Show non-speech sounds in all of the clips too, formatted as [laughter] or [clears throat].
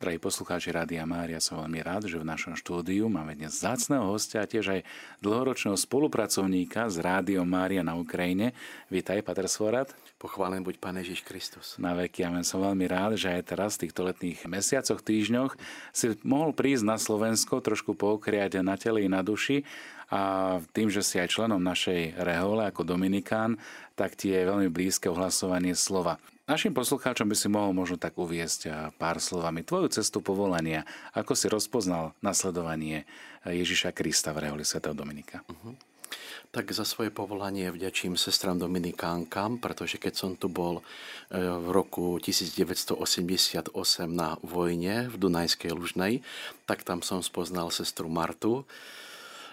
Drahí poslucháči Rádia Mária, som veľmi rád, že v našom štúdiu máme dnes zácného hostia a tiež aj dlhoročného spolupracovníka z Rádiom Mária na Ukrajine. Vítaj, Pater Svorat. Pochválen buď Pán Ježiš Kristus. Na veky, amen. Som veľmi rád, že aj teraz v týchto letných mesiacoch, týždňoch si mohol prísť na Slovensko, trošku poukriať na tele i na duši a tým, že si aj členom našej rehole ako Dominikán, tak ti je veľmi blízke ohlasovanie slova. Našim poslucháčom by si mohol možno tak uviesť pár slovami tvoju cestu povolania, ako si rozpoznal nasledovanie Ježiša Krista v reholi Sv. Dominika. Uh-huh. Tak za svoje povolanie vďačím sestram Dominikánkam, pretože keď som tu bol e, v roku 1988 na vojne v Dunajskej Lužnej, tak tam som spoznal sestru Martu,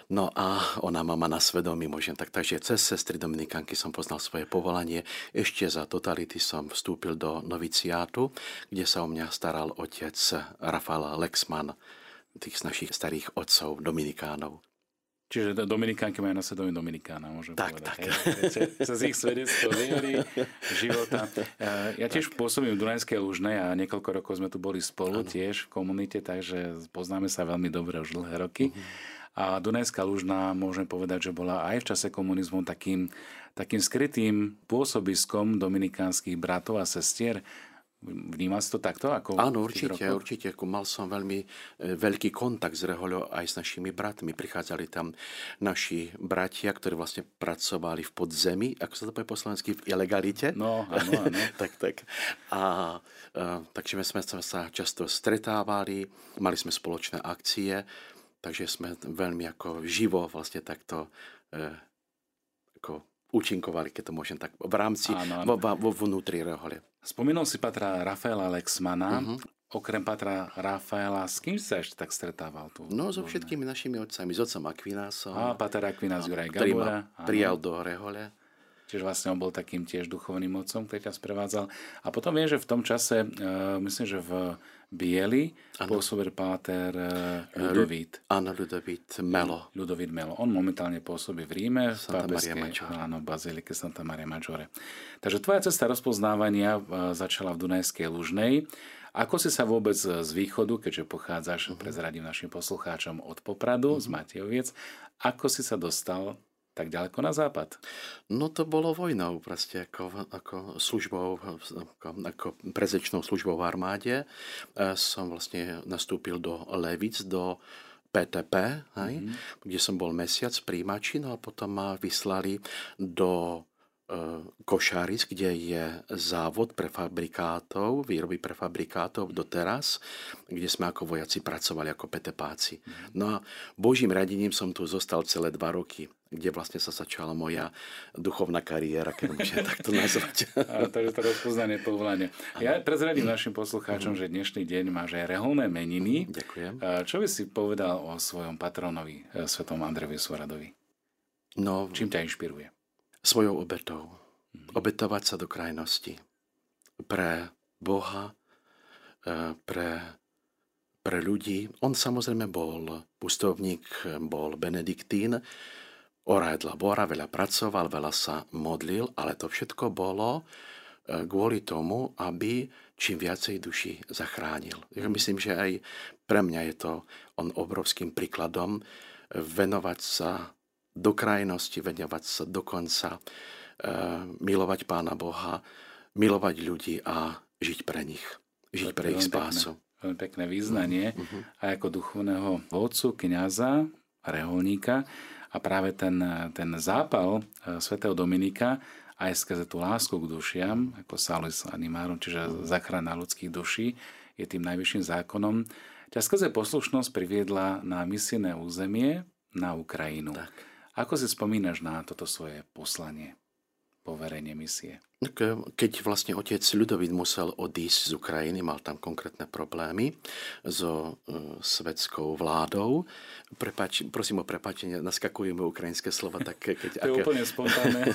No a ona má na svedomí, môžem tak. Takže cez sestry Dominikanky som poznal svoje povolanie. Ešte za totality som vstúpil do noviciátu, kde sa o mňa staral otec Rafael Lexman, tých našich starých otcov Dominikánov. Čiže Dominikánky majú na svedomí Dominikána, môžem tak, povedať. Tak, Cez ich svedectvo viery, života. Ja tiež tak. pôsobím v Dunajskej Lužnej a niekoľko rokov sme tu boli spolu ano. tiež v komunite, takže poznáme sa veľmi dobre už dlhé roky. Uh-huh. A Dunajská Lužná, môžem povedať, že bola aj v čase komunizmu takým, takým skrytým pôsobiskom dominikánskych bratov a sestier. Vnímal si to takto? Ako Áno, určite, určite. Mal som veľmi e, veľký kontakt s Rehoľou aj s našimi bratmi. Prichádzali tam naši bratia, ktorí vlastne pracovali v podzemí, ako sa to povie po slovensky, v ilegalite. No, áno, áno. [laughs] tak, tak. A, a takže sme sa často stretávali, mali sme spoločné akcie Takže sme veľmi ako živo vlastne takto e, ako účinkovali, keď to môžem tak, v rámci, áno, áno. Vo, vo vnútri rehole. Spomínal si Patra Rafaela Lexmana. Uh-huh. Okrem Patra Rafaela, s kým sa ešte tak stretával tu? No, so všetkými našimi otcami, s otcom Aquinásom. A, Pater Aquinas, Juraj Gabora. prijal do rehole. Čiže vlastne on bol takým tiež duchovným otcom, ktorý ťa sprevádzal. A potom viem, že v tom čase, uh, myslím, že v Bieli, pôsobil páter Ludovít. Áno, Ludovít Melo. Ludovít Melo. On momentálne pôsobí v Ríme, v pápeskej, áno, bazilike Santa Maria Maggiore. Takže tvoja cesta rozpoznávania e, začala v Dunajskej Lužnej. Ako si sa vôbec z východu, keďže pochádzaš, uh-huh. prezradím našim poslucháčom, od Popradu, uh-huh. z Matejoviec, ako si sa dostal tak ďaleko na západ? No to bolo vojnou, proste ako, ako službou, ako, ako prezečnou službou v armáde. E, som vlastne nastúpil do Levic, do PTP, hej, mm-hmm. kde som bol mesiac príjimači, no a potom ma vyslali do e, Košáris, kde je závod prefabrikátov, výroby prefabrikátov doteraz, kde sme ako vojaci pracovali ako PTPáci. Mhm. No a božím radením som tu zostal celé dva roky kde vlastne sa začala moja duchovná kariéra, keď môžem [laughs] takto nazvať. A, takže to rozpoznanie povolania. Ja prezradím našim poslucháčom, že dnešný deň máš aj reholné meniny. Ďakujem. Čo by si povedal o svojom patronovi, e, svetom Andrejovi Svoradovi? No, Čím ťa inšpiruje? Svojou obetou. Mhm. Obetovať sa do krajnosti. Pre Boha, e, pre pre ľudí. On samozrejme bol pustovník, bol benediktín, Orajdla Bora veľa pracoval, veľa sa modlil, ale to všetko bolo e, kvôli tomu, aby čím viacej duši zachránil. Ja myslím, že aj pre mňa je to on obrovským príkladom e, venovať sa do krajnosti, venovať sa do konca, e, milovať Pána Boha, milovať ľudí a žiť pre nich, žiť pre ich spásu. Veľmi pekné význanie uh-huh. aj ako duchovného vodcu, kniaza, reholníka a práve ten, ten zápal e, svätého Dominika aj skrze tú lásku k dušiam, ako salis animárum, čiže zachrana ľudských duší, je tým najvyšším zákonom. Ťa skrze poslušnosť priviedla na misijné územie na Ukrajinu. Tak. Ako si spomínaš na toto svoje poslanie, poverenie misie? Keď vlastne otec Ľudovít musel odísť z Ukrajiny, mal tam konkrétne problémy so uh, svetskou vládou. Prepač, prosím o prepačenie, naskakujú mi ukrajinské slova. Tak keď, [laughs] to je aké... úplne spontánne.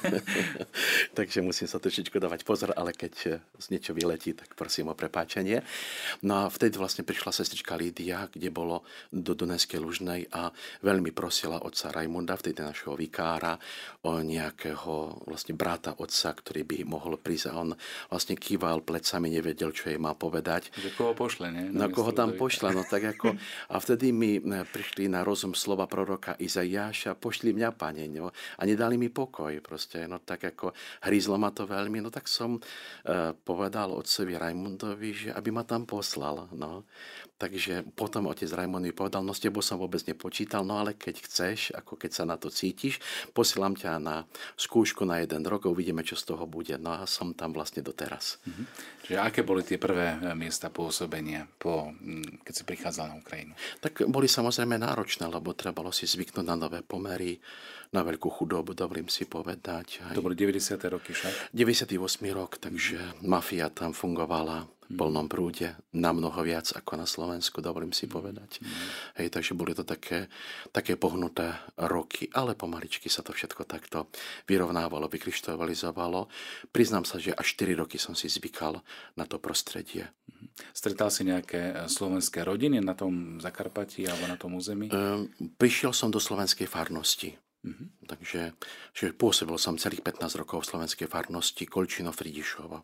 [laughs] Takže musím sa trošičku dávať pozor, ale keď z niečo vyletí, tak prosím o prepáčenie. No a vtedy vlastne prišla sestrička Lídia, kde bolo do Dunajskej Lužnej a veľmi prosila otca Rajmunda, vtedy našeho vikára, o nejakého vlastne brata otca, ktorý by mohol prísť a on vlastne kýval plecami, nevedel, čo jej má povedať. Že koho pošle, nie? Na, na koho tam pošle, no tak ako... A vtedy mi e, prišli na rozum slova proroka Izaiáša, pošli mňa, pane, no, a nedali mi pokoj, proste, no tak ako hrízlo ma to veľmi, no tak som uh, povedal otcovi Raimundovi, že aby ma tam poslal, no. Takže potom otec Raimond mi povedal, no s tebou som vôbec nepočítal, no ale keď chceš, ako keď sa na to cítiš, posielam ťa na skúšku na jeden rok a uvidíme, čo z toho bude. No a som tam vlastne doteraz. Mhm. Čiže aké boli tie prvé e, miesta pôsobenia, po, keď si prichádzal na Ukrajinu? Tak boli samozrejme náročné, lebo trebalo si zvyknúť na nové pomery, na veľkú chudobu, dovolím si povedať. Aj to boli 90. roky však? 98. rok, takže mafia tam fungovala plnom prúde, na mnoho viac ako na Slovensku, dovolím si povedať. Mm. Hej, takže boli to také, také pohnuté roky, ale pomaličky sa to všetko takto vyrovnávalo, vykryštalizovalo. Priznám sa, že až 4 roky som si zvykal na to prostredie. Mhm. Stretal si nejaké e, slovenské rodiny na tom Zakarpatí alebo na tom území? Ehm, prišiel som do slovenskej farnosti. Mm-hmm. Takže že pôsobil som celých 15 rokov v slovenskej farnosti Kolčino Fridišovo.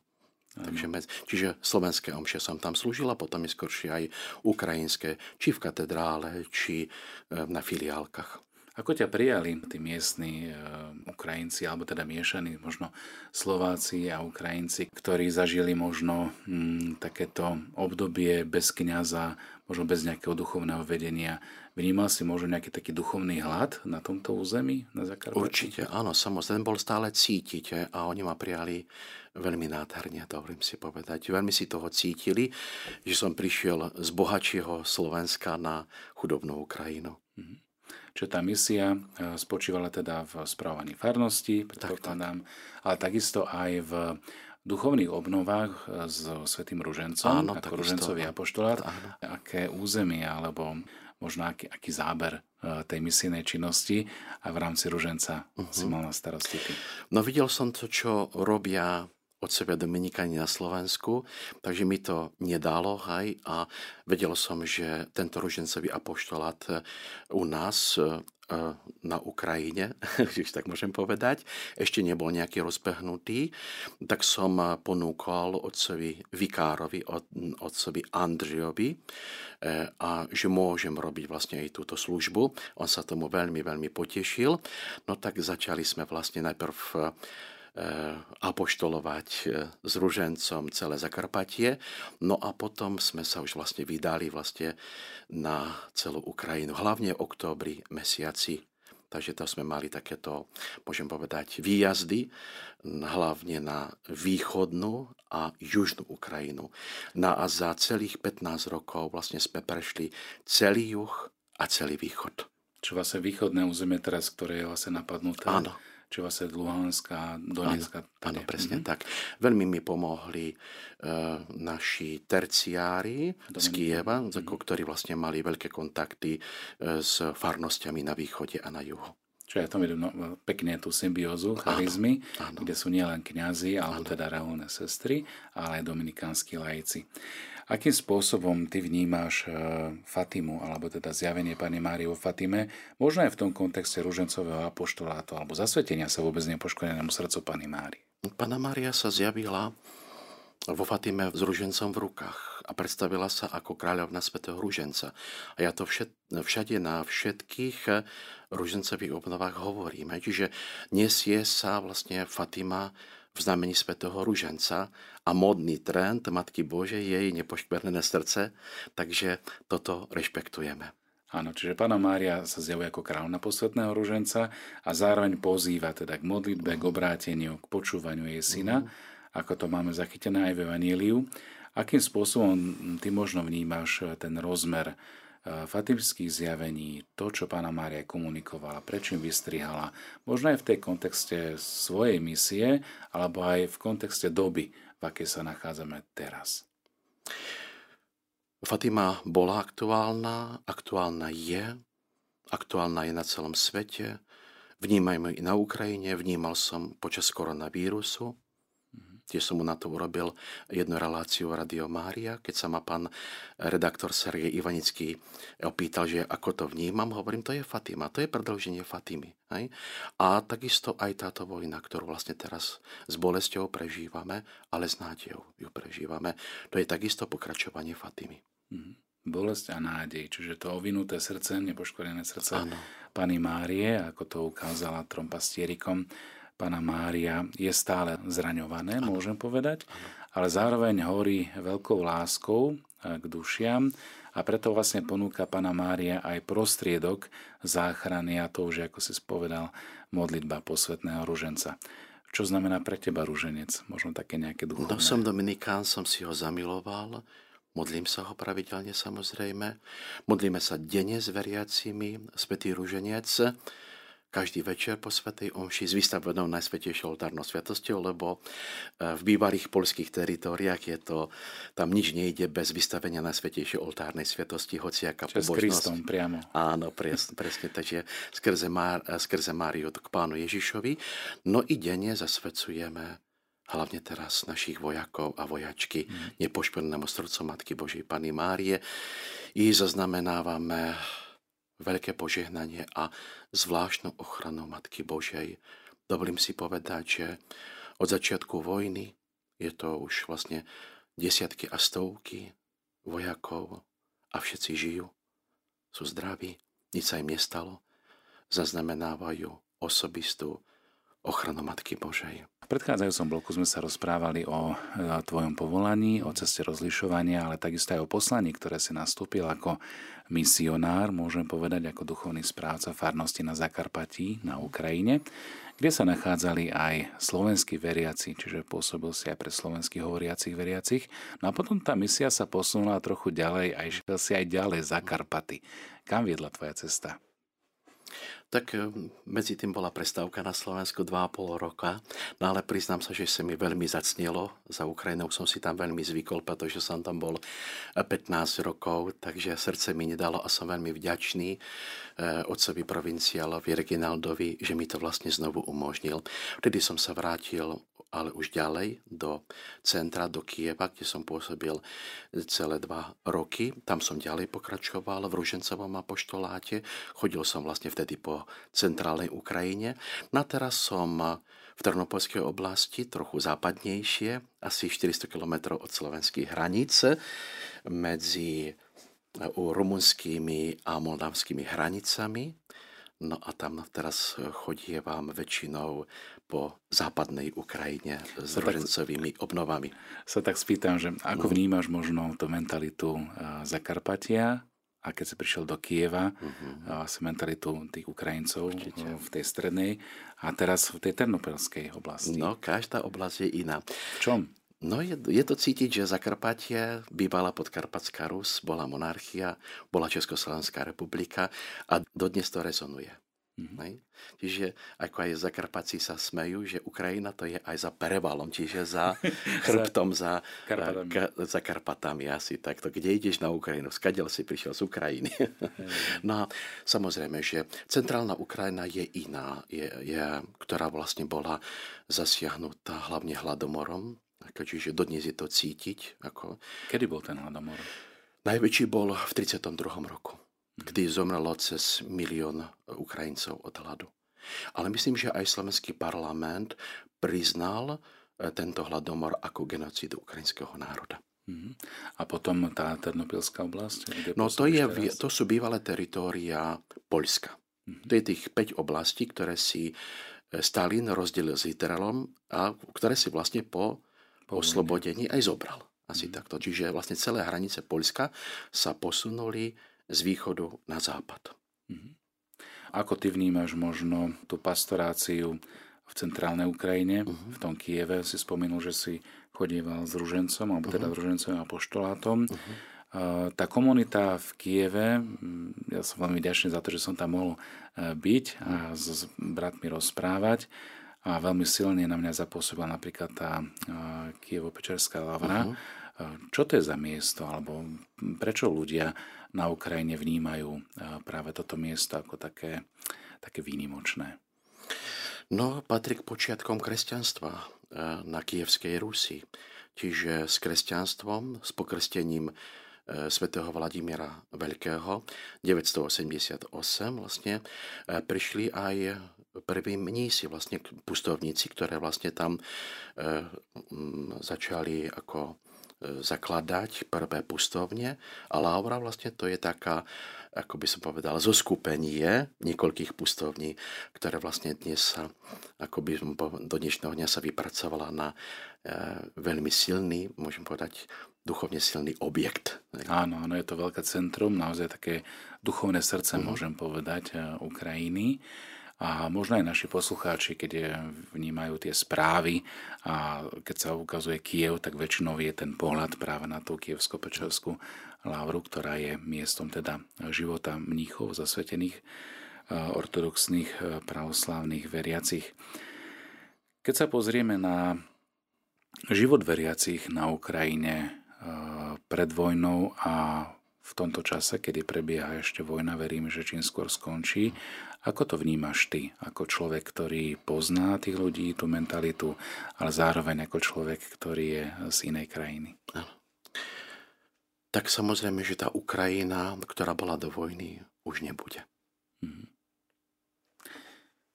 Takže med, čiže slovenské omše som tam slúžila, potom neskôršie aj ukrajinské, či v katedrále, či e, na filiálkach. Ako ťa prijali tí miestni e, Ukrajinci, alebo teda miešaní, možno Slováci a Ukrajinci, ktorí zažili možno mm, takéto obdobie bez kniaza, možno bez nejakého duchovného vedenia. Vnímal si možno nejaký taký duchovný hlad na tomto území, na Zakarpatí? Určite, áno, samozrejme, bol stále cítiť a oni ma prijali veľmi nádherne, dovolím si povedať. Veľmi si toho cítili, že som prišiel z bohatšieho Slovenska na chudobnú Ukrajinu. Mm-hmm. Čiže tá misia e, spočívala teda v správaní farnosti, predpokladám, ale takisto aj v duchovných obnovách e, s Svetým Ružencom, áno, ako Ružencový apoštolát, áno. aké územie alebo možno aký, aký záber e, tej misijnej činnosti a v rámci Ruženca uh-huh. si mal na starosti ty? No videl som to, čo robia od sebe Dominikani na Slovensku, takže mi to nedalo hej, a vedel som, že tento ružencový apoštolát e, u nás e, na Ukrajine, [laughs] když tak môžem povedať, ešte nebol nejaký rozbehnutý, tak som ponúkol otcovi Vikárovi, otcovi Andriovi, a že môžem robiť vlastne aj túto službu. On sa tomu veľmi, veľmi potešil. No tak začali sme vlastne najprv Eh, apoštolovať eh, s ružencom celé Zakarpatie. No a potom sme sa už vlastne vydali vlastne na celú Ukrajinu, hlavne v októbri mesiaci. Takže tam sme mali takéto, môžem povedať, výjazdy, hlavne na východnú a južnú Ukrajinu. No a za celých 15 rokov vlastne sme prešli celý juh a celý východ. Čo vlastne východné územie teraz, ktoré je vlastne napadnuté? Áno či vlastne Luhanská, Donetská. Áno, áno, presne mm-hmm. tak. Veľmi mi pomohli e, naši terciári Dominika. z Kieva, mm-hmm. ktorí vlastne mali veľké kontakty e, s farnosťami na východe a na juhu. Čo ja tam vidím no, pekne tú symbiózu, charizmy, áno, áno. kde sú nielen kňazi, alebo áno. teda reholné sestry, ale aj dominikánsky lajci. Akým spôsobom ty vnímáš e, Fatimu, alebo teda zjavenie Pani Márie vo Fatime, možno aj v tom kontexte ružencového apoštolátu, alebo zasvetenia sa vôbec nepoškodenému srdcu Pani Mári? Pana Mária sa zjavila vo Fatime s ružencom v rukách a predstavila sa ako kráľovna svätého ruženca. A ja to všet, všade na všetkých ružencových obnovách hovorím. Čiže nesie sa vlastne Fatima v znamení svätého Ruženca a modný trend Matky Božej je jej nepoškvernené srdce, takže toto rešpektujeme. Áno, čiže Pána Mária sa zjavuje ako kráľovna posvetného ruženca a zároveň pozýva teda k modlitbe, k obráteniu, k počúvaniu jej syna, mm. ako to máme zachytené aj v Evaníliu. Akým spôsobom ty možno vnímaš ten rozmer fatimských zjavení, to, čo pána Mária komunikovala, prečo im vystrihala, možno aj v tej kontexte svojej misie, alebo aj v kontexte doby, v akej sa nachádzame teraz. Fatima bola aktuálna, aktuálna je, aktuálna je na celom svete. Vnímajme i na Ukrajine, vnímal som počas koronavírusu. Tiež som mu na to urobil jednu reláciu Radio Mária, keď sa ma pán redaktor Sergej Ivanický opýtal, že ako to vnímam, hovorím, to je Fatima, to je predlženie Fatimy. Hej? A takisto aj táto vojna, ktorú vlastne teraz s bolesťou prežívame, ale s nádejou ju prežívame, to je takisto pokračovanie Fatimy. Mm-hmm. Bolesť a nádej, čiže to ovinuté srdce, nepoškodené srdce ano. Pani Márie, ako to ukázala trom pastierikom, pána Mária je stále zraňované, ano. môžem povedať, ale zároveň horí veľkou láskou eh, k dušiam a preto vlastne ponúka pána Mária aj prostriedok záchrany a to už, ako si spovedal, modlitba posvetného ruženca. Čo znamená pre teba ruženec? Možno také nejaké duchovné? No som Dominikán, som si ho zamiloval, modlím sa ho pravidelne samozrejme, modlíme sa denne s veriacimi, svetý ruženec, každý večer po Svetej Omši s vystavenou Najsvetejšou oltárnou sviatosťou, lebo e, v bývalých polských teritoriách je to, tam nič nejde bez vystavenia Najsvetejšej oltárnej sviatosti, hociaká Čiže pobožnosť. s Kristom priamo. Áno, presne, presne takže skrze, Mar, skrze Máriu k pánu Ježišovi. No i denne zasvedcujeme hlavne teraz našich vojakov a vojačky, mm. nepoškodenému srdcu Matky Božej Pany Márie. I zaznamenávame veľké požehnanie a zvláštnu ochranu Matky Božej. Dovolím si povedať, že od začiatku vojny je to už vlastne desiatky a stovky vojakov a všetci žijú, sú zdraví, nič sa im nestalo, zaznamenávajú osobistú ochranu Matky Božej. Predchádzajúcom bloku sme sa rozprávali o e, tvojom povolaní, o ceste rozlišovania, ale takisto aj o poslaní, ktoré si nastúpil ako misionár, môžem povedať, ako duchovný správca farnosti na Zakarpatí na Ukrajine, kde sa nachádzali aj slovenskí veriaci, čiže pôsobil si aj pre slovenských hovoriacich veriacich. No a potom tá misia sa posunula trochu ďalej a išiel si aj ďalej za Karpaty. Kam viedla tvoja cesta? Tak eh, medzi tým bola prestávka na Slovensku 2,5 roka, no ale priznám sa, že sa mi veľmi zacnilo. Za Ukrajinou som si tam veľmi zvykol, pretože som tam bol 15 eh, rokov, takže srdce mi nedalo a som veľmi vďačný eh, otcovi provinciálovi Reginaldovi, že mi to vlastne znovu umožnil. Vtedy som sa vrátil ale už ďalej do centra, do Kieva, kde som pôsobil celé dva roky. Tam som ďalej pokračoval v Ružencovom apoštoláte. Chodil som vlastne vtedy po centrálnej Ukrajine. Na teraz som v Trnopolskej oblasti, trochu západnejšie, asi 400 km od slovenských hraníc, medzi rumunskými a moldavskými hranicami. No a tam teraz chodievam väčšinou po západnej Ukrajine s rožencovými obnovami. Sa tak spýtam, že ako no. vnímaš možno tú mentalitu Zakarpatia a keď si prišiel do Kieva, uh-huh. asi mentalitu tých Ukrajincov Určite. v tej strednej a teraz v tej Ternopilskej oblasti. No, každá oblasť je iná. V čom? No je, je to cítiť, že Zakarpatie bývala podkarpatská Rus, bola monarchia, bola Československá republika a dodnes to rezonuje. Mm-hmm. Čiže ako aj Zakarpaci sa smejú, že Ukrajina to je aj za Perevalom, čiže za [laughs] chrbtom, za, Karpatami. Ka, za Karpatami asi takto. Kde ideš na Ukrajinu? Skadiaľ si prišiel z Ukrajiny? [laughs] no a samozrejme, že centrálna Ukrajina je iná, je, je, ktorá vlastne bola zasiahnutá hlavne hladomorom, ako, čiže dodnes je to cítiť. Ako... Kedy bol ten hladomor? Najväčší bol v 32. roku, kedy zomrelo cez milión Ukrajincov od hladu. Ale myslím, že aj slovenský parlament priznal e, tento hladomor ako genocídu ukrajinského národa. Mhm. A potom tá Ternopilská oblasť? No to, je, to sú bývalé teritória Poľska. Mm-hmm. To je tých 5 oblastí, ktoré si e, Stalin rozdelil s Hitlerom a ktoré si vlastne po po oslobodení aj zobral. Asi mm. takto. Čiže vlastne celé hranice Poľska sa posunuli z východu na západ. Mm. Ako ty vnímaš možno tú pastoráciu v centrálnej Ukrajine, uh-huh. v tom Kieve? Si spomenul, že si chodieval s ružencom, alebo teda uh-huh. ružencom a poštolátom. Uh-huh. Tá komunita v Kieve, mm, ja som veľmi ďačný za to, že som tam mohol e, byť a s bratmi rozprávať a veľmi silne na mňa zapôsobila napríklad tá Kievo-Pečerská lavra. Uh-huh. Čo to je za miesto, alebo prečo ľudia na Ukrajine vnímajú práve toto miesto ako také, také výnimočné? No, patrí k počiatkom kresťanstva. na Kievskej Rusi. Čiže s kresťanstvom, s pokrstením svätého Vladimíra Veľkého 988 vlastne prišli aj prví mnísi, vlastne pustovníci, ktoré vlastne tam začali ako zakladať prvé pustovne a Laura vlastne to je taká, ako by som povedal, zoskupenie niekoľkých pustovní, ktoré vlastne dnes sa, ako by som do dnešného dňa sa vypracovala na e, veľmi silný, môžem povedať, duchovne silný objekt. Áno, áno, je to veľké centrum, naozaj také duchovné srdce, uh-huh. môžem povedať, e, Ukrajiny. A možno aj naši poslucháči, keď vnímajú tie správy a keď sa ukazuje Kiev, tak väčšinou je ten pohľad práve na tú kievsko-pečovskú lávru, ktorá je miestom teda života mníchov, zasvetených e, ortodoxných e, pravoslávnych veriacich. Keď sa pozrieme na život veriacich na Ukrajine e, pred vojnou a v tomto čase, kedy prebieha ešte vojna, verím, že čím skôr skončí, ako to vnímaš ty, ako človek, ktorý pozná tých ľudí, tú mentalitu, ale zároveň ako človek, ktorý je z inej krajiny? Tak samozrejme, že tá Ukrajina, ktorá bola do vojny, už nebude. Mhm.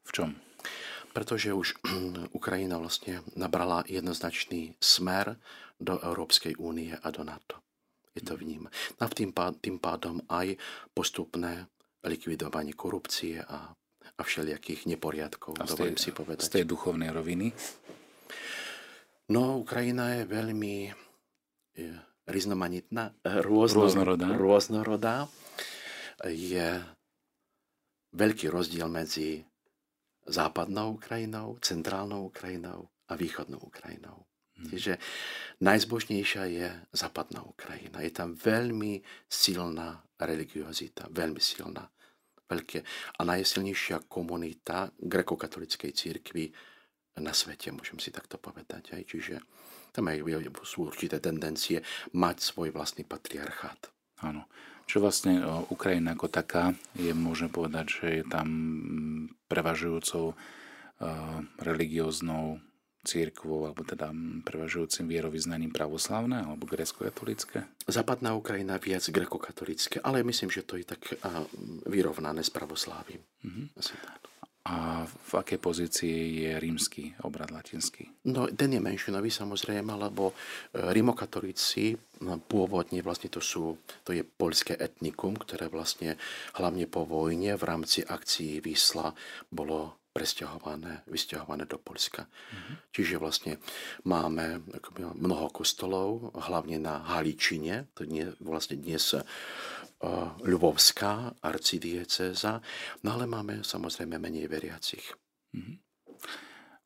V čom? Pretože už [clears throat] Ukrajina vlastne nabrala jednoznačný smer do Európskej únie a do NATO. Je to vním. A tým pádom aj postupné likvidovanie korupcie a, a všelijakých neporiadkov, a dovolím si povedať. Z tej duchovnej roviny? No, Ukrajina je veľmi je, riznomanitná, rôzno, rôznorodá. rôznorodá. Je veľký rozdiel medzi západnou Ukrajinou, centrálnou Ukrajinou a východnou Ukrajinou. Hmm. Čiže najzbožnejšia je západná Ukrajina. Je tam veľmi silná religiozita, veľmi silná veľké a najsilnejšia komunita grekokatolickej církvy na svete, môžem si takto povedať. Aj. Čiže tam aj sú určité tendencie mať svoj vlastný patriarchát. Áno. Čo vlastne Ukrajina ako taká je, môžeme povedať, že je tam prevažujúcou uh, religióznou církvou, alebo teda prevažujúcim vierovýznaním pravoslavné alebo grecko-katolické? Západná Ukrajina viac grekokatolické, ale myslím, že to je tak vyrovnané s pravoslávim. Mm-hmm. A v akej pozícii je rímsky obrad latinský? No, ten je menšinový samozrejme, lebo e, rímokatolíci no, pôvodne vlastne to sú, to je poľské etnikum, ktoré vlastne hlavne po vojne v rámci akcií Vysla bolo presťahované, vysťahované do Polska. Mm-hmm. Čiže vlastne máme mnoho kostolov, hlavne na Haličine, to je vlastne dnes uh, Ľubovská arcidieceza, no ale máme samozrejme menej veriacich. Mm-hmm.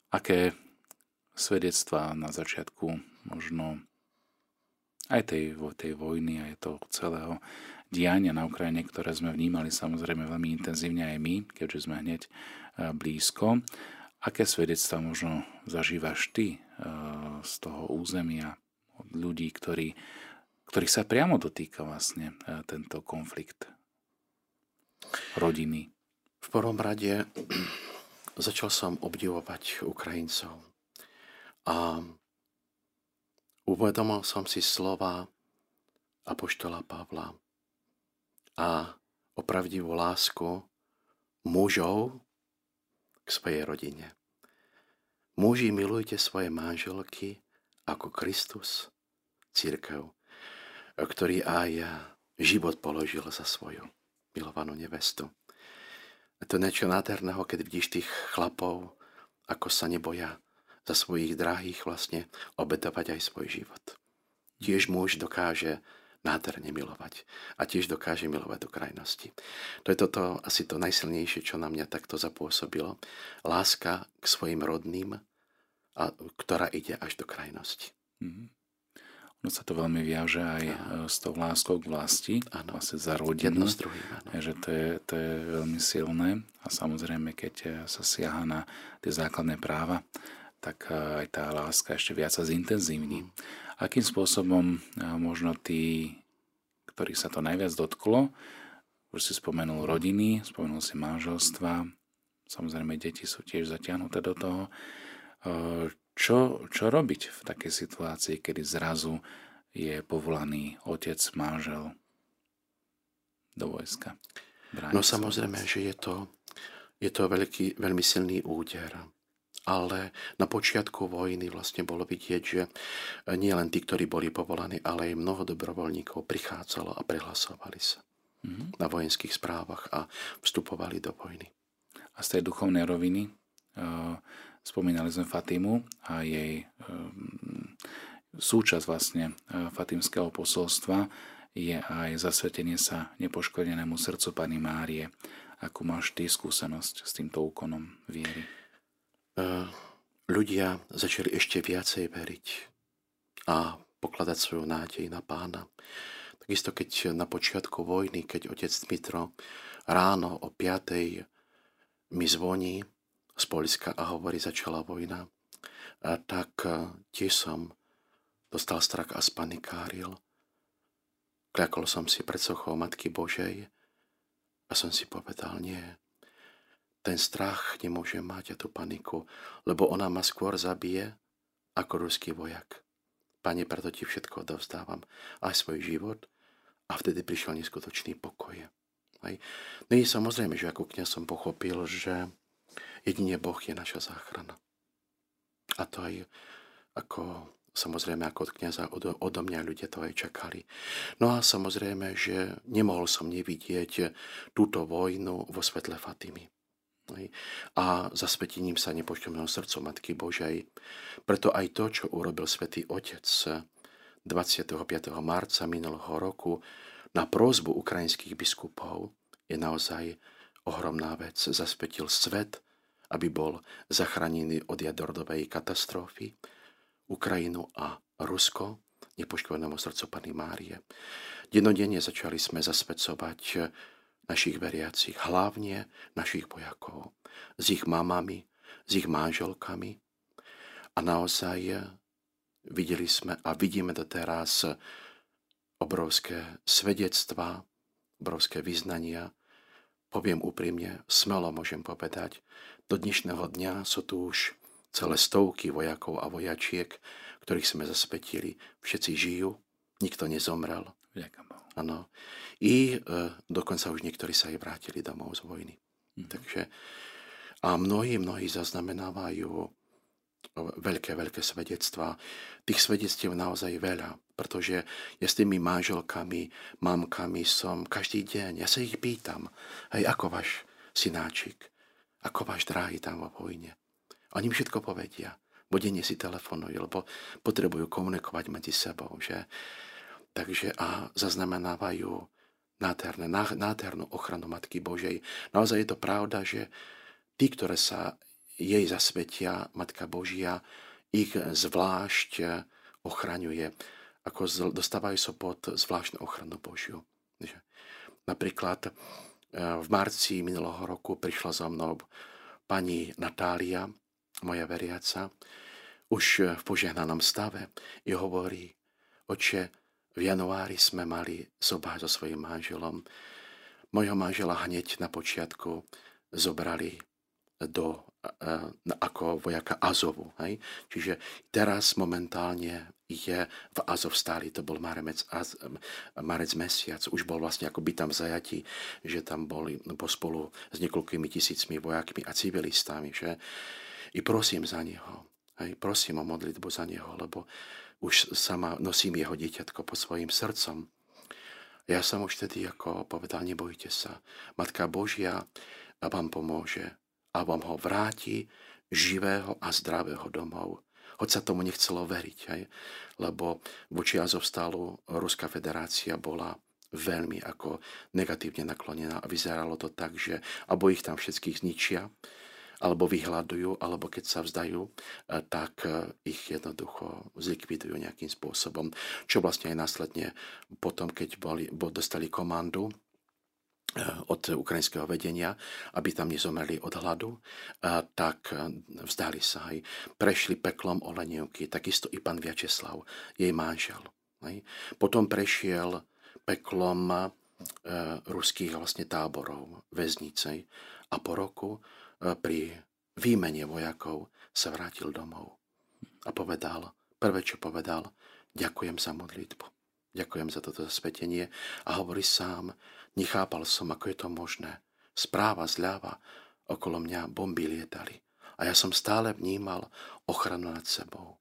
Aké svedectvá na začiatku možno aj tej, tej vojny, aj toho celého diania na Ukrajine, ktoré sme vnímali samozrejme veľmi intenzívne aj my, keďže sme hneď blízko. Aké svedectva možno zažívaš ty z toho územia od ľudí, ktorí, ktorých sa priamo dotýka vlastne tento konflikt rodiny? V prvom rade [clears throat] začal som obdivovať Ukrajincov a uvedomil som si slova Apoštola Pavla a opravdivú lásku mužov k svojej rodine. Muži, milujte svoje manželky ako Kristus, církev, ktorý aj život položil za svoju milovanú nevestu. Je to niečo nádherného, keď vidíš tých chlapov, ako sa neboja za svojich drahých vlastne obetovať aj svoj život. Tiež muž dokáže nádherne milovať. A tiež dokáže milovať do krajnosti. To je toto asi to najsilnejšie, čo na mňa takto zapôsobilo. Láska k svojim rodným, a, ktorá ide až do krajnosti. Mm-hmm. Ono sa to veľmi viaže aj ano. s tou láskou k vlasti, ano. vlastne za rodinu. Jedno s druhým, ano. Že to je, to je veľmi silné a samozrejme, keď sa siaha na tie základné práva, tak aj tá láska ešte viac sa zintenzívni. Mm. Akým spôsobom možno tí, ktorých sa to najviac dotklo, už si spomenul rodiny, spomenul si manželstva, samozrejme deti sú tiež zatiahnuté do toho. Čo, čo robiť v takej situácii, kedy zrazu je povolaný otec, manžel do vojska? No samozrejme, že je to, je to veľký, veľmi silný úder. Ale na počiatku vojny vlastne bolo vidieť, že nie len tí, ktorí boli povolaní, ale aj mnoho dobrovoľníkov prichádzalo a prihlasovali sa mm-hmm. na vojenských správach a vstupovali do vojny. A z tej duchovnej roviny uh, spomínali sme Fatimu a jej um, súčasť vlastne uh, Fatimského posolstva je aj zasvetenie sa nepoškodenému srdcu Pany Márie. Akú máš ty skúsenosť s týmto úkonom viery? Ľudia začali ešte viacej veriť a pokladať svoju nádej na pána. Takisto keď na počiatku vojny, keď otec Dmitro ráno o 5 mi zvoní z Polska a hovorí, začala vojna, tak e, tiež som dostal strach a spanikáril. Kľakol som si pred sochou Matky Božej a som si povedal, nie, ten strach nemôže mať a tú paniku, lebo ona ma skôr zabije ako ruský vojak. Pane, preto ti všetko odovzdávam, aj svoj život. A vtedy prišiel neskutočný pokoj. Hej. No i samozrejme, že ako kniaz som pochopil, že jedine Boh je naša záchrana. A to aj ako samozrejme ako od kniaza odo, odo mňa ľudia to aj čakali. No a samozrejme, že nemohol som nevidieť túto vojnu vo svetle Fatimy. A zasvetením sa nepošťomného srdcu Matky Božej. Preto aj to, čo urobil svätý Otec 25. marca minulého roku na prozbu ukrajinských biskupov je naozaj ohromná vec. Zaspetil svet, aby bol zachránený od jadrodovej katastrofy, Ukrajinu a Rusko, nepoškodenému srdcu Pany Márie. Denodenne začali sme zasvedcovať našich veriacich, hlavne našich vojakov, s ich mamami, s ich manželkami. A naozaj videli sme a vidíme doteraz obrovské svedectvá, obrovské vyznania. Poviem úprimne, smelo môžem povedať, do dnešného dňa sú tu už celé stovky vojakov a vojačiek, ktorých sme zasvetili. Všetci žijú, nikto nezomrel. Áno. I e, dokonca už niektorí sa aj vrátili domov z vojny. Mm. Takže, a mnohí, mnohí zaznamenávajú veľké, veľké svedectvá. Tých svedectiev naozaj veľa, pretože ja s tými manželkami, mamkami som každý deň, ja sa ich pýtam, hej, ako váš synáčik, ako váš drahý tam vo vojne. Oni mi všetko povedia, bodenie si telefonujú, lebo potrebujú komunikovať medzi sebou, že? Takže a zaznamenávajú nádherné, nádhernú ochranu Matky Božej. Naozaj je to pravda, že tí, ktoré sa jej zasvetia Matka Božia, ich zvlášť ochraňuje, ako dostávajú sa pod zvláštnu ochranu Božiu. Napríklad e, v marci minulého roku prišla za mnou pani Natália, moja veriaca, už v požehnanom stave i hovorí, oče, v januári sme mali zobať so svojím manželom. Mojho manžela hneď na počiatku zobrali do, ako vojaka Azovu. Hej? Čiže teraz momentálne je v Azov stáli, to bol marec, az, marec mesiac, už bol vlastne ako by tam zajatí, že tam boli no, spolu s niekoľkými tisícmi vojakmi a civilistami. Že? I prosím za neho, hej? prosím o modlitbu za neho, lebo už sama nosím jeho dieťatko pod svojim srdcom. Ja som už tedy ako povedal, nebojte sa. Matka Božia vám pomôže a vám ho vráti živého a zdravého domov. Hoď sa tomu nechcelo veriť, aj? lebo voči Azovstálu Ruská federácia bola veľmi ako negatívne naklonená a vyzeralo to tak, že abo ich tam všetkých zničia, alebo vyhľadujú, alebo keď sa vzdajú, e, tak e, ich jednoducho zlikvidujú nejakým spôsobom. Čo vlastne aj následne potom, keď boli, dostali komandu Eh, od ukrajinského vedenia, aby tam nezomreli od hladu, tak vzdali sa aj. Prešli peklom Olenivky, takisto i pán Viačeslav, jej manžel. Potom prešiel peklom ruských vlastne táborov, väznice a po roku pri výmene vojakov sa vrátil domov. a povedal, prvé čo povedal, ďakujem za modlitbu. Ďakujem za toto zasvetenie a hovorí sám, nechápal som, ako je to možné. Správa zľava, okolo mňa bomby lietali a ja som stále vnímal ochranu nad sebou.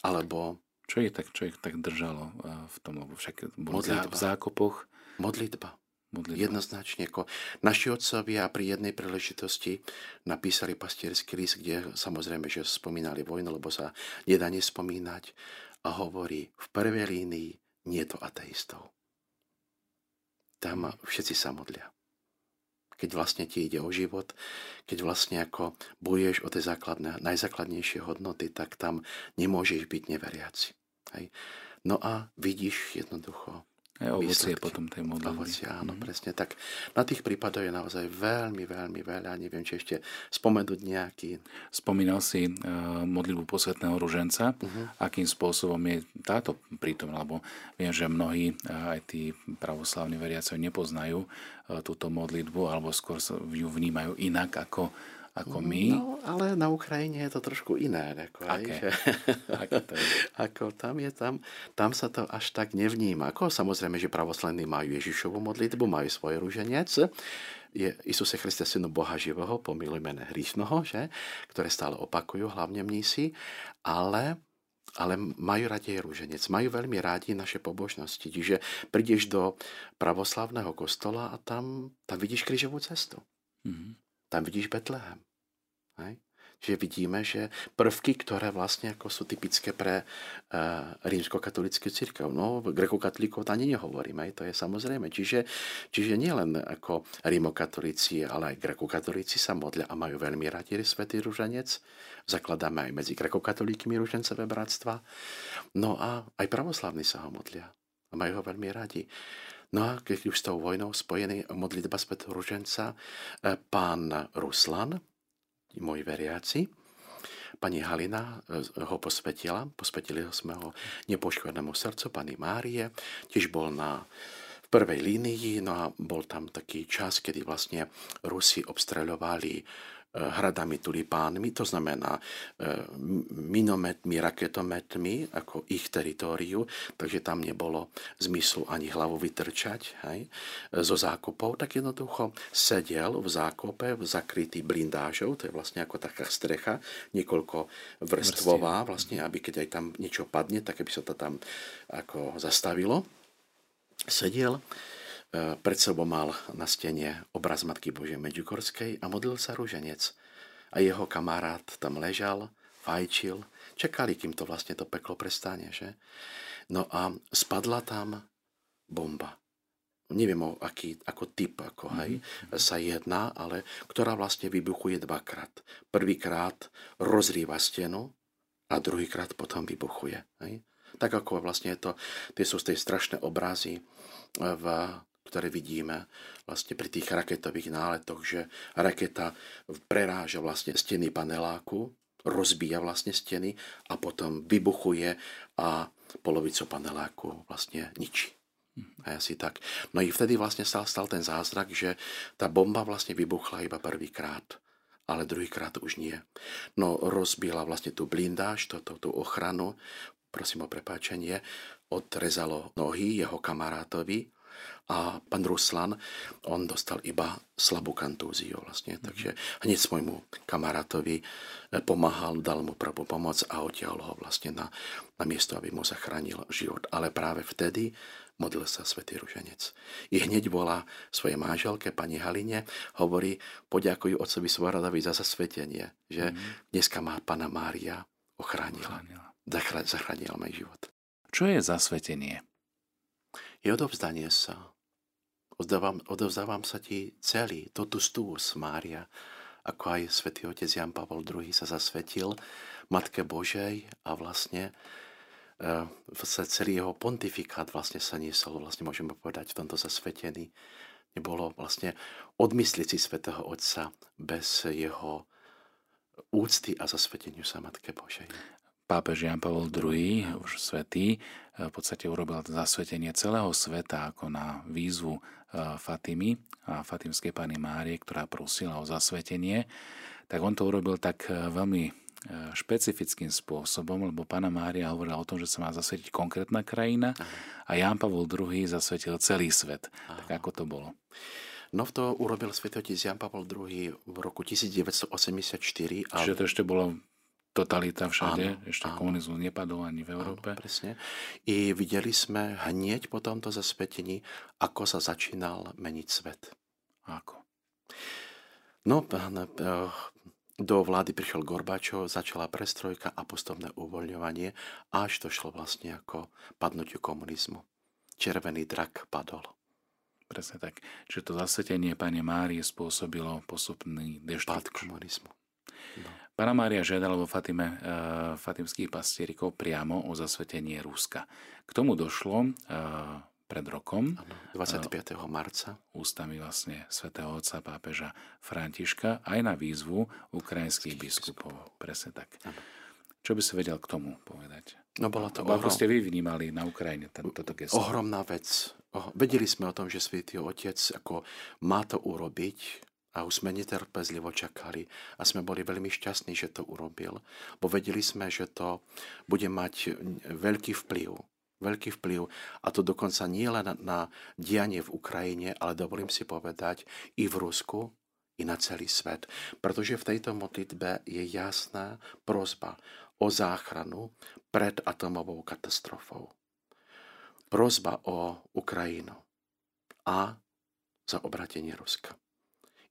Alebo... Čo je tak, čo je tak držalo eh, v tom, však modlitba. v zákopoch? Modlitba. Modlitba. Jednoznačne. Ako naši otcovia pri jednej príležitosti napísali pastierský list, kde samozrejme, že spomínali vojnu, lebo sa nedá nespomínať a hovorí, v prvej línii nie to ateistov. Tam všetci sa modlia. Keď vlastne ti ide o život, keď vlastne ako bojuješ o tie základné, najzákladnejšie hodnoty, tak tam nemôžeš byť neveriaci. Hej. No a vidíš jednoducho aj ovocie výsledky. potom tej modlitby. Ovocie, áno, mm. presne. Tak na tých prípadoch je naozaj veľmi, veľmi veľa. Neviem, či ešte spomenúť nejaký. Spomínal si uh, modlitbu posvetného ruženca. Uh-huh. Akým spôsobom je táto prítomná? Lebo viem, že mnohí, uh, aj tí pravoslavní veriaci, nepoznajú uh, túto modlitbu, alebo skôr ju vnímajú inak ako ako my. No, ale na Ukrajine je to trošku iné. Ako? Aj, že, Aké to je? [laughs] ako tam je tam, tam sa to až tak nevníma. Ako samozrejme, že pravoslavní majú Ježišovu modlitbu, majú svoj rúženec, je Isuse Christe, synu Boha živého, pomiluj mene hriešnoho, že? ktoré stále opakujú, hlavne mnísi, ale ale majú radi rúženec, majú veľmi rádi naše pobožnosti. Čiže prídeš do pravoslavného kostola a tam, tam vidíš krížovú cestu. Mm-hmm. Tam vidíš Betlehem. Hej? Čiže vidíme, že prvky, ktoré vlastne ako sú typické pre uh, rímsko-katolickú církev. No, grekokatolíkov ani nehovoríme, to je samozrejme. Čiže, čiže nielen ako rímokatolíci, ale aj grekokatolíci sa modlia a majú veľmi radi Svetý ruženec. Zakladáme aj medzi grekokatolíkmi ružencové bratstva. No a aj pravoslavní sa ho modlia a majú ho veľmi radi. No a keď už s tou vojnou spojený modlitba svetého ruženca, eh, pán Ruslan, moji veriaci. Pani Halina eh, ho posvetila, posvetili sme ho nepoškodenému srdcu Pani Márie, tiež bol na v prvej línii, no a bol tam taký čas, kedy vlastne Rusi obstreľovali hradami tulipánmi, to znamená e, minometmi, raketometmi, ako ich teritóriu, takže tam nebolo zmyslu ani hlavu vytrčať hej, zo zákopov, tak jednoducho sedel v zákope, v zakrytý blindážou, to je vlastne ako taká strecha, niekoľko vrstvová, vlastne, aby keď aj tam niečo padne, tak aby sa to tam ako zastavilo. Sedel, E, pred sebou mal na stene obraz Matky Božej Medžukorskej a modlil sa rúženec. A jeho kamarát tam ležal, fajčil, čakali, kým to vlastne to peklo prestane. Že? No a spadla tam bomba. Neviem, o aký, ako typ ako, hej, mm-hmm. sa jedná, ale ktorá vlastne vybuchuje dvakrát. Prvýkrát rozrýva stenu a druhýkrát potom vybuchuje. Hej. Tak ako vlastne je to, tie sú z tej strašné obrazy v ktoré vidíme vlastne pri tých raketových náletoch, že raketa preráža vlastne steny paneláku, rozbíja vlastne steny a potom vybuchuje a polovicu paneláku vlastne ničí. A asi tak. No i vtedy vlastne stal, stal ten zázrak, že tá bomba vlastne vybuchla iba prvýkrát, ale druhýkrát už nie. No rozbila vlastne tú blindáž, tú, tú, tú ochranu, prosím o prepáčenie, odrezalo nohy jeho kamarátovi a pán Ruslan, on dostal iba slabú kantúziu vlastne. Takže hneď svojmu kamarátovi eh, pomáhal, dal mu prvú pomoc a odtiaľ ho vlastne na, na miesto, aby mu zachránil život. Ale práve vtedy modlil sa svätý Ruženec. I hneď volá svojej manželke, pani Haline, hovorí, poďakujú otcovi Svaradovi za zasvetenie, že mm. dneska má pana Mária ochránila. Zachránila, zachránila môj život. Čo je zasvetenie? Je odovzdanie sa. Oddávam, odovzdávam sa ti celý, totus tuus, Mária, ako aj svätý otec Jan Pavel II sa zasvetil Matke Božej a vlastne e, celý jeho pontifikát vlastne sa niesol, vlastne môžeme povedať, v tomto zasvetený. Nebolo vlastne odmysliť si svätého Otca bez jeho úcty a zasveteniu sa Matke Božej pápež Jan Pavel II, už svetý, v podstate urobil zasvetenie celého sveta ako na výzvu e, Fatimy a Fatimskej Pany Márie, ktorá prosila o zasvetenie, tak on to urobil tak e, veľmi špecifickým spôsobom, lebo pána Mária hovorila o tom, že sa má zasvetiť konkrétna krajina a Ján Pavol II zasvetil celý svet. Aha. Tak ako to bolo? No to urobil svetotec Jan Pavol II v roku 1984. Čiže to ešte bolo totalita všade, áno, ešte áno. komunizmus nepadol ani v Európe. Áno, presne. I videli sme hneď po tomto zasvetení, ako sa začínal meniť svet. Ako? No, eh, do vlády prišiel Gorbačov, začala prestrojka a postupné uvoľňovanie, až to šlo vlastne ako padnutiu komunizmu. Červený drak padol. Presne tak. Čiže to zasvetenie Pane Márie spôsobilo postupný deštrukt. komunizmu. No. Pána Mária žiadala vo Fatime uh, fatimských pastierikov priamo o zasvetenie Ruska. K tomu došlo uh, pred rokom. Ano, 25. Uh, marca. Ústami vlastne svätého otca pápeža Františka aj na výzvu ukrajinských biskupov. Presne tak. Ano. Čo by si vedel k tomu povedať? No bola to ohrom... Ako ste vy vnímali na Ukrajine ten, toto gesto? Ohromná vec. Vedeli sme o tom, že Svetý Otec ako má to urobiť, a už sme netrpezlivo čakali a sme boli veľmi šťastní, že to urobil, bo vedeli sme, že to bude mať veľký vplyv. Veľký vplyv a to dokonca nie len na, dianie v Ukrajine, ale dovolím si povedať i v Rusku, i na celý svet. Pretože v tejto modlitbe je jasná prozba o záchranu pred atomovou katastrofou. Prozba o Ukrajinu a za obratenie Ruska.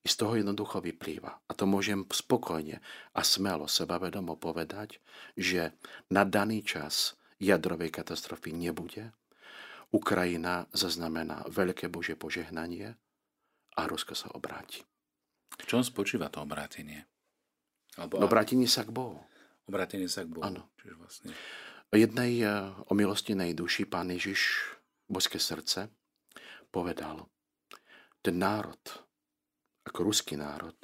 I z toho jednoducho vyplýva. A to môžem spokojne a smelo sebavedomo povedať, že na daný čas jadrovej katastrofy nebude. Ukrajina zaznamená veľké Bože požehnanie a Rusko sa obráti. V čom spočíva to obrátenie? Alebo obrátenie sa k Bohu. Obrátenie sa k Bohu. Áno. Čiže vlastne... Jednej eh, omilostenej duši pán Ježiš, boské srdce, povedal, ten národ, ako ruský národ,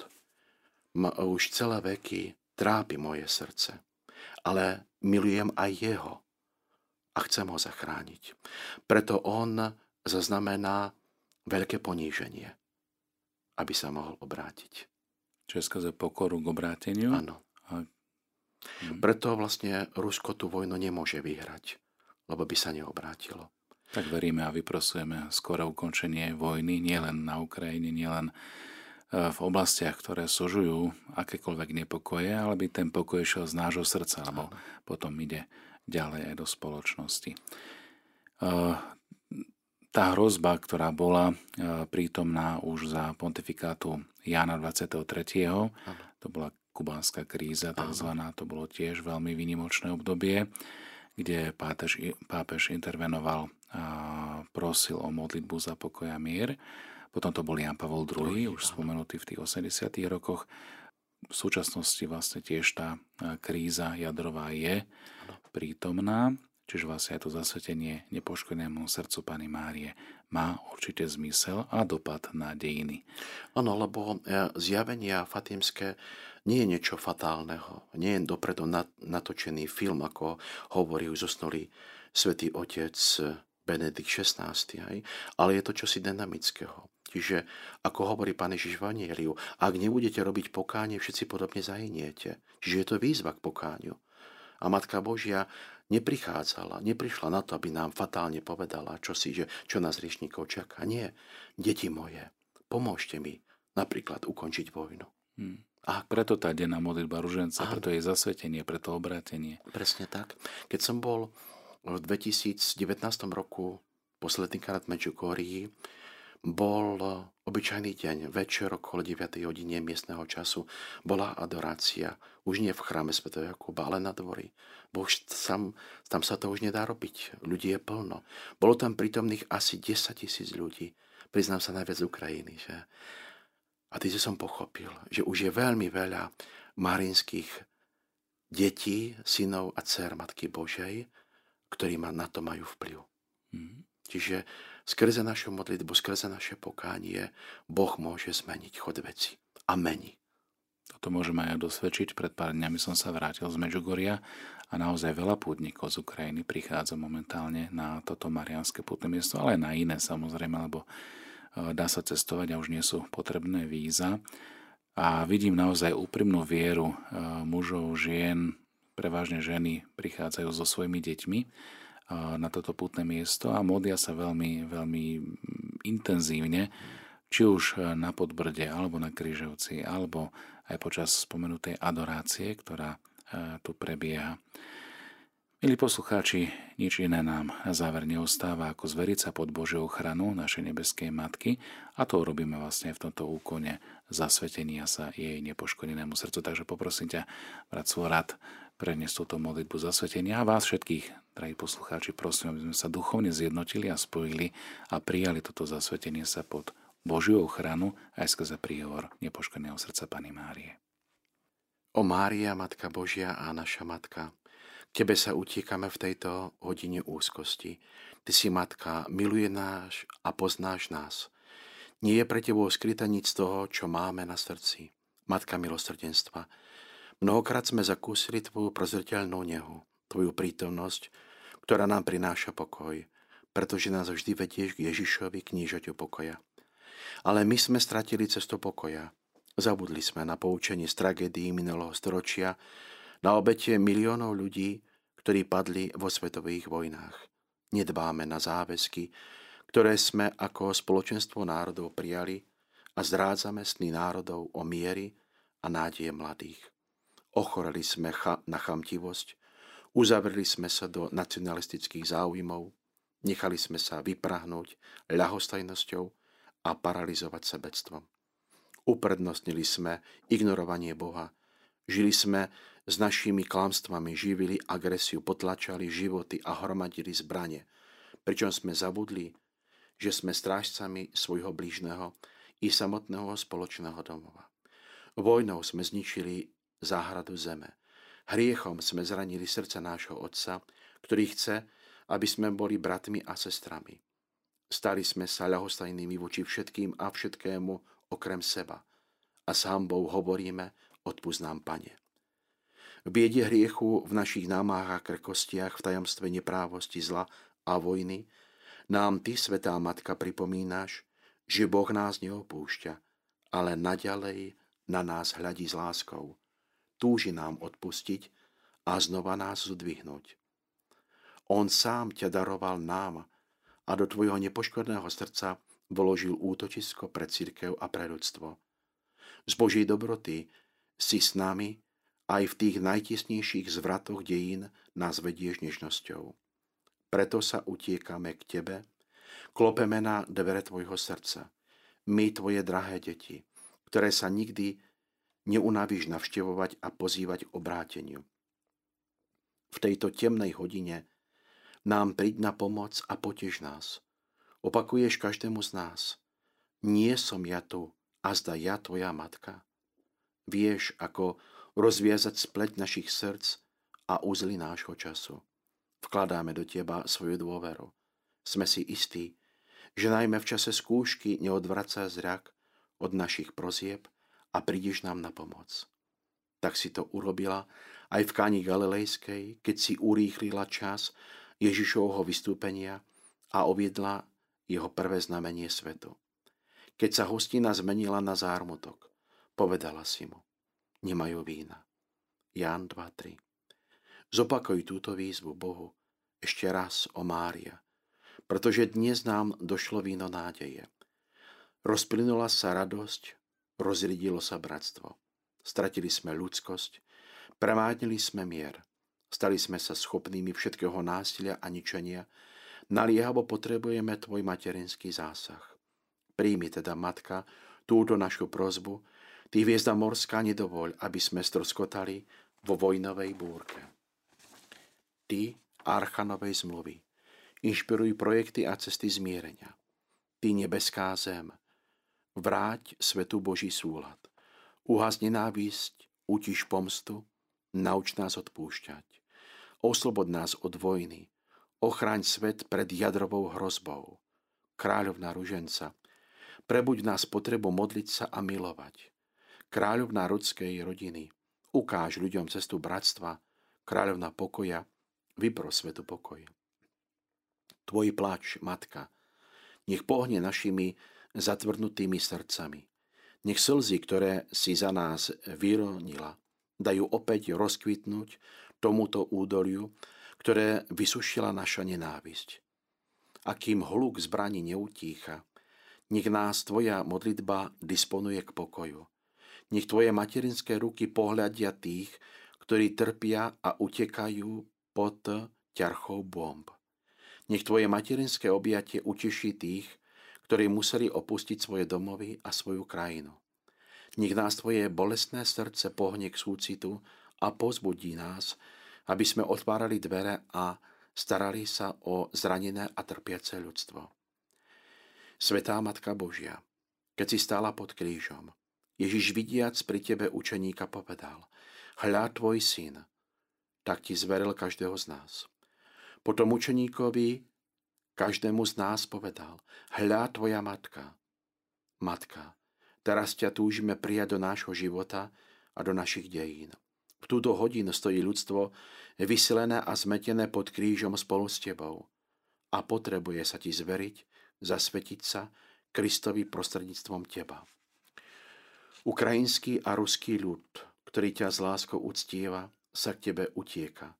ma už celé veky trápi moje srdce. Ale milujem aj jeho a chcem ho zachrániť. Preto on zaznamená veľké poníženie, aby sa mohol obrátiť. Čiže skrze pokoru k obráteniu? Áno. A... Hm. Preto vlastne Rusko tú vojnu nemôže vyhrať, lebo by sa neobrátilo. Tak veríme a vyprosujeme skoro ukončenie vojny, nielen na Ukrajine, nielen v oblastiach, ktoré sožujú akékoľvek nepokoje, ale by ten pokoj išiel z nášho srdca, lebo potom ide ďalej aj do spoločnosti. Tá hrozba, ktorá bola prítomná už za pontifikátu Jána 23., to bola kubánska kríza, takzvaná, to bolo tiež veľmi výnimočné obdobie, kde pápež, pápež intervenoval a prosil o modlitbu za pokoj a mier. Potom to bol Jan Pavol II, už spomenutý v tých 80. rokoch. V súčasnosti vlastne tiež tá e, kríza jadrová je prítomná, čiže vlastne aj to zasvetenie nepoškodenému srdcu Pany Márie má určite zmysel a dopad na dejiny. Áno, lebo e, zjavenia fatimské nie je niečo fatálneho. Nie je dopredu natočený film, ako hovorí už zosnulý svätý otec Benedikt XVI, ale je to čosi dynamického. Čiže, ako hovorí pán Ježiš v Anieliu, ak nebudete robiť pokánie, všetci podobne zahyniete. Čiže je to výzva k pokániu. A Matka Božia neprichádzala, neprišla na to, aby nám fatálne povedala, čo si, že čo nás riešníkov čaká. Nie, deti moje, pomôžte mi napríklad ukončiť vojnu. Hmm. A preto tá denná modlitba ruženca, preto je zasvetenie, preto obrátenie. Presne tak. Keď som bol v 2019 roku posledný krát v Medžugorji, bol obyčajný deň, večer okolo 9. hodine miestneho času, bola adorácia. Už nie v chráme Sv. Jakuba, ale na dvori. Bo už tam, tam sa to už nedá robiť. Ľudí je plno. Bolo tam prítomných asi 10 tisíc ľudí. Priznám sa najviac z Ukrajiny. Že? A ty som pochopil, že už je veľmi veľa marinských detí, synov a dcer Matky Božej, ktorí na to majú vplyv. Mm. Čiže Skrze našu modlitbu, skrze naše pokánie Boh môže zmeniť chod veci. A mení. Toto môžeme aj dosvedčiť. Pred pár dňami som sa vrátil z Medžugoria a naozaj veľa pútnikov z Ukrajiny prichádza momentálne na toto marianské pútne miesto, ale aj na iné samozrejme, lebo e, dá sa cestovať a už nie sú potrebné víza. A vidím naozaj úprimnú vieru mužov, žien, prevažne ženy prichádzajú so svojimi deťmi na toto putné miesto a modlia sa veľmi, veľmi intenzívne, či už na Podbrde, alebo na Kryževci, alebo aj počas spomenutej adorácie, ktorá tu prebieha. Milí poslucháči, nič iné nám na záver neostáva ako zveriť sa pod Božiu ochranu našej nebeskej Matky a to robíme vlastne v tomto úkone zasvetenia sa jej nepoškodenému srdcu. Takže poprosím ťa, brat svoj rad, predniesť túto modlitbu zasvetenia a vás všetkých, drahí poslucháči, prosím, aby sme sa duchovne zjednotili a spojili a prijali toto zasvetenie sa pod Božiu ochranu aj skrze príhovor nepoškodeného srdca Pany Márie. O Mária, Matka Božia a naša Matka, Tebe sa utiekame v tejto hodine úzkosti. Ty si matka, miluje náš a poznáš nás. Nie je pre tebou skryté nič z toho, čo máme na srdci. Matka milosrdenstva, mnohokrát sme zakúsili tvoju prozreteľnú nehu, tvoju prítomnosť, ktorá nám prináša pokoj, pretože nás vždy vedieš k Ježišovi, knížaťu pokoja. Ale my sme stratili cestu pokoja. Zabudli sme na poučenie z tragédií minulého storočia, na obete miliónov ľudí, ktorí padli vo svetových vojnách. Nedbáme na záväzky, ktoré sme ako spoločenstvo národov prijali a zrádzame sny národov o miery a nádeje mladých. Ochoreli sme na chamtivosť, uzavreli sme sa do nacionalistických záujmov, nechali sme sa vyprahnúť ľahostajnosťou a paralizovať sebectvom. Uprednostnili sme ignorovanie Boha, žili sme s našimi klamstvami živili agresiu, potlačali životy a hromadili zbranie, pričom sme zabudli, že sme strážcami svojho blížneho i samotného spoločného domova. Vojnou sme zničili záhradu zeme. Hriechom sme zranili srdca nášho Otca, ktorý chce, aby sme boli bratmi a sestrami. Stali sme sa ľahostajnými voči všetkým a všetkému okrem seba. A s hambou hovoríme, odpúsť nám, Pane. V biede hriechu, v našich námách a krkostiach, v tajomstve neprávosti, zla a vojny, nám Ty, Svetá Matka, pripomínaš, že Boh nás neopúšťa, ale naďalej na nás hľadí s láskou. Túži nám odpustiť a znova nás zdvihnúť. On sám ťa daroval nám a do tvojho nepoškodného srdca vložil útočisko pre církev a pre ľudstvo. Z Božej dobroty si s nami aj v tých najtesnejších zvratoch dejín nás vedieš nežnosťou. Preto sa utiekame k Tebe, klopeme na dvere Tvojho srdca. My, Tvoje drahé deti, ktoré sa nikdy neunavíš navštevovať a pozývať k obráteniu. V tejto temnej hodine nám príď na pomoc a potež nás. Opakuješ každému z nás. Nie som ja tu, a zda ja tvoja matka. Vieš, ako rozviazať spleť našich srdc a uzly nášho času. Vkladáme do Teba svoju dôveru. Sme si istí, že najmä v čase skúšky neodvraca zrak od našich prozieb a prídeš nám na pomoc. Tak si to urobila aj v Káni Galilejskej, keď si urýchlila čas Ježišovho vystúpenia a oviedla jeho prvé znamenie svetu. Keď sa hostina zmenila na zármutok, povedala si mu – nemajú vína. Ján 2.3 Zopakuj túto výzvu Bohu ešte raz o Mária, pretože dnes nám došlo víno nádeje. Rozplynula sa radosť, rozriedilo sa bratstvo. Stratili sme ľudskosť, premádnili sme mier. Stali sme sa schopnými všetkého násilia a ničenia. Naliehavo potrebujeme tvoj materinský zásah. Príjmi teda, Matka, túto našu prozbu Ty, hviezda morská, nedovoľ, aby sme stroskotali vo vojnovej búrke. Ty, archanovej zmluvy, inšpiruj projekty a cesty zmierenia. Ty, nebeská zem, vráť svetu Boží súlad. Uhas nenávisť, utiš pomstu, nauč nás odpúšťať. Oslobod nás od vojny, ochraň svet pred jadrovou hrozbou. Kráľovná ruženca, prebuď nás potrebu modliť sa a milovať kráľovná rodskej rodiny, ukáž ľuďom cestu bratstva, kráľovná pokoja, vypro svetu pokoj. Tvoj plač, matka, nech pohne našimi zatvrdnutými srdcami. Nech slzy, ktoré si za nás vyronila, dajú opäť rozkvitnúť tomuto údoliu, ktoré vysušila naša nenávisť. A kým holúk zbraní neutícha, nech nás Tvoja modlitba disponuje k pokoju. Nech Tvoje materinské ruky pohľadia tých, ktorí trpia a utekajú pod ťarchou bomb. Nech Tvoje materinské objatie uteší tých, ktorí museli opustiť svoje domovy a svoju krajinu. Nech nás Tvoje bolestné srdce pohne k súcitu a pozbudí nás, aby sme otvárali dvere a starali sa o zranené a trpiace ľudstvo. Svetá Matka Božia, keď si stála pod krížom, Ježiš vidiac pri tebe učeníka povedal, hľa tvoj syn, tak ti zveril každého z nás. Potom učeníkovi každému z nás povedal, hľa tvoja matka. Matka, teraz ťa túžime prijať do nášho života a do našich dejín. V túto hodinu stojí ľudstvo vyselené a zmetené pod krížom spolu s tebou a potrebuje sa ti zveriť, zasvetiť sa Kristovi prostredníctvom teba. Ukrajinský a ruský ľud, ktorý ťa s láskou uctieva, sa k tebe utieka.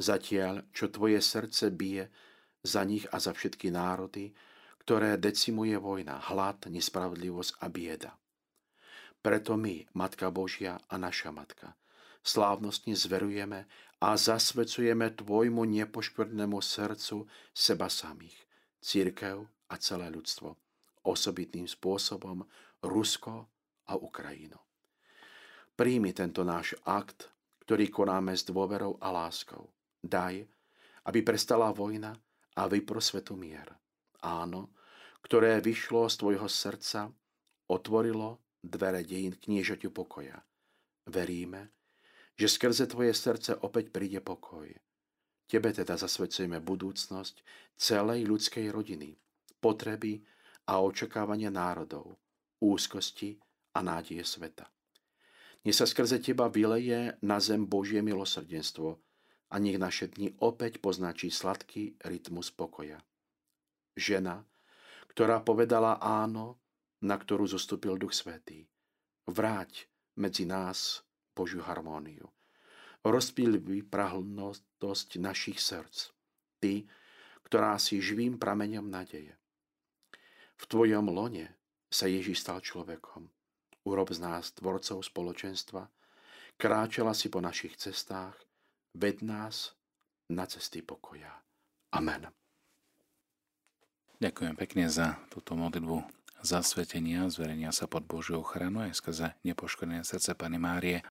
Zatiaľ, čo tvoje srdce bije za nich a za všetky národy, ktoré decimuje vojna, hlad, nespravodlivosť a bieda. Preto my, Matka Božia a naša Matka, slávnostne zverujeme a zasvecujeme Tvojmu nepoškvrdnému srdcu seba samých, církev a celé ľudstvo, osobitným spôsobom Rusko, a Ukrajinu. Príjmi tento náš akt, ktorý konáme s dôverou a láskou. Daj, aby prestala vojna a vypro svetu mier. Áno, ktoré vyšlo z tvojho srdca, otvorilo dvere dejín kniežaťu pokoja. Veríme, že skrze tvoje srdce opäť príde pokoj. Tebe teda zasvedcujeme budúcnosť celej ľudskej rodiny, potreby a očakávania národov, úzkosti a nádeje sveta. Nech sa skrze teba vyleje na zem Božie milosrdenstvo a nech naše dni opäť poznačí sladký rytmus pokoja. Žena, ktorá povedala áno, na ktorú zostúpil Duch Svetý. Vráť medzi nás Božiu harmóniu. Rozpíl vyprahlnotosť našich srdc. Ty, ktorá si živým prameňom nadeje. V tvojom lone sa Ježíš stal človekom. Urob z nás tvorcov spoločenstva, kráčala si po našich cestách, ved nás na cesty pokoja. Amen. Ďakujem pekne za túto modlitbu zasvetenia, zverenia sa pod Božiu ochranu aj skrze nepoškodené srdce Pany Márie.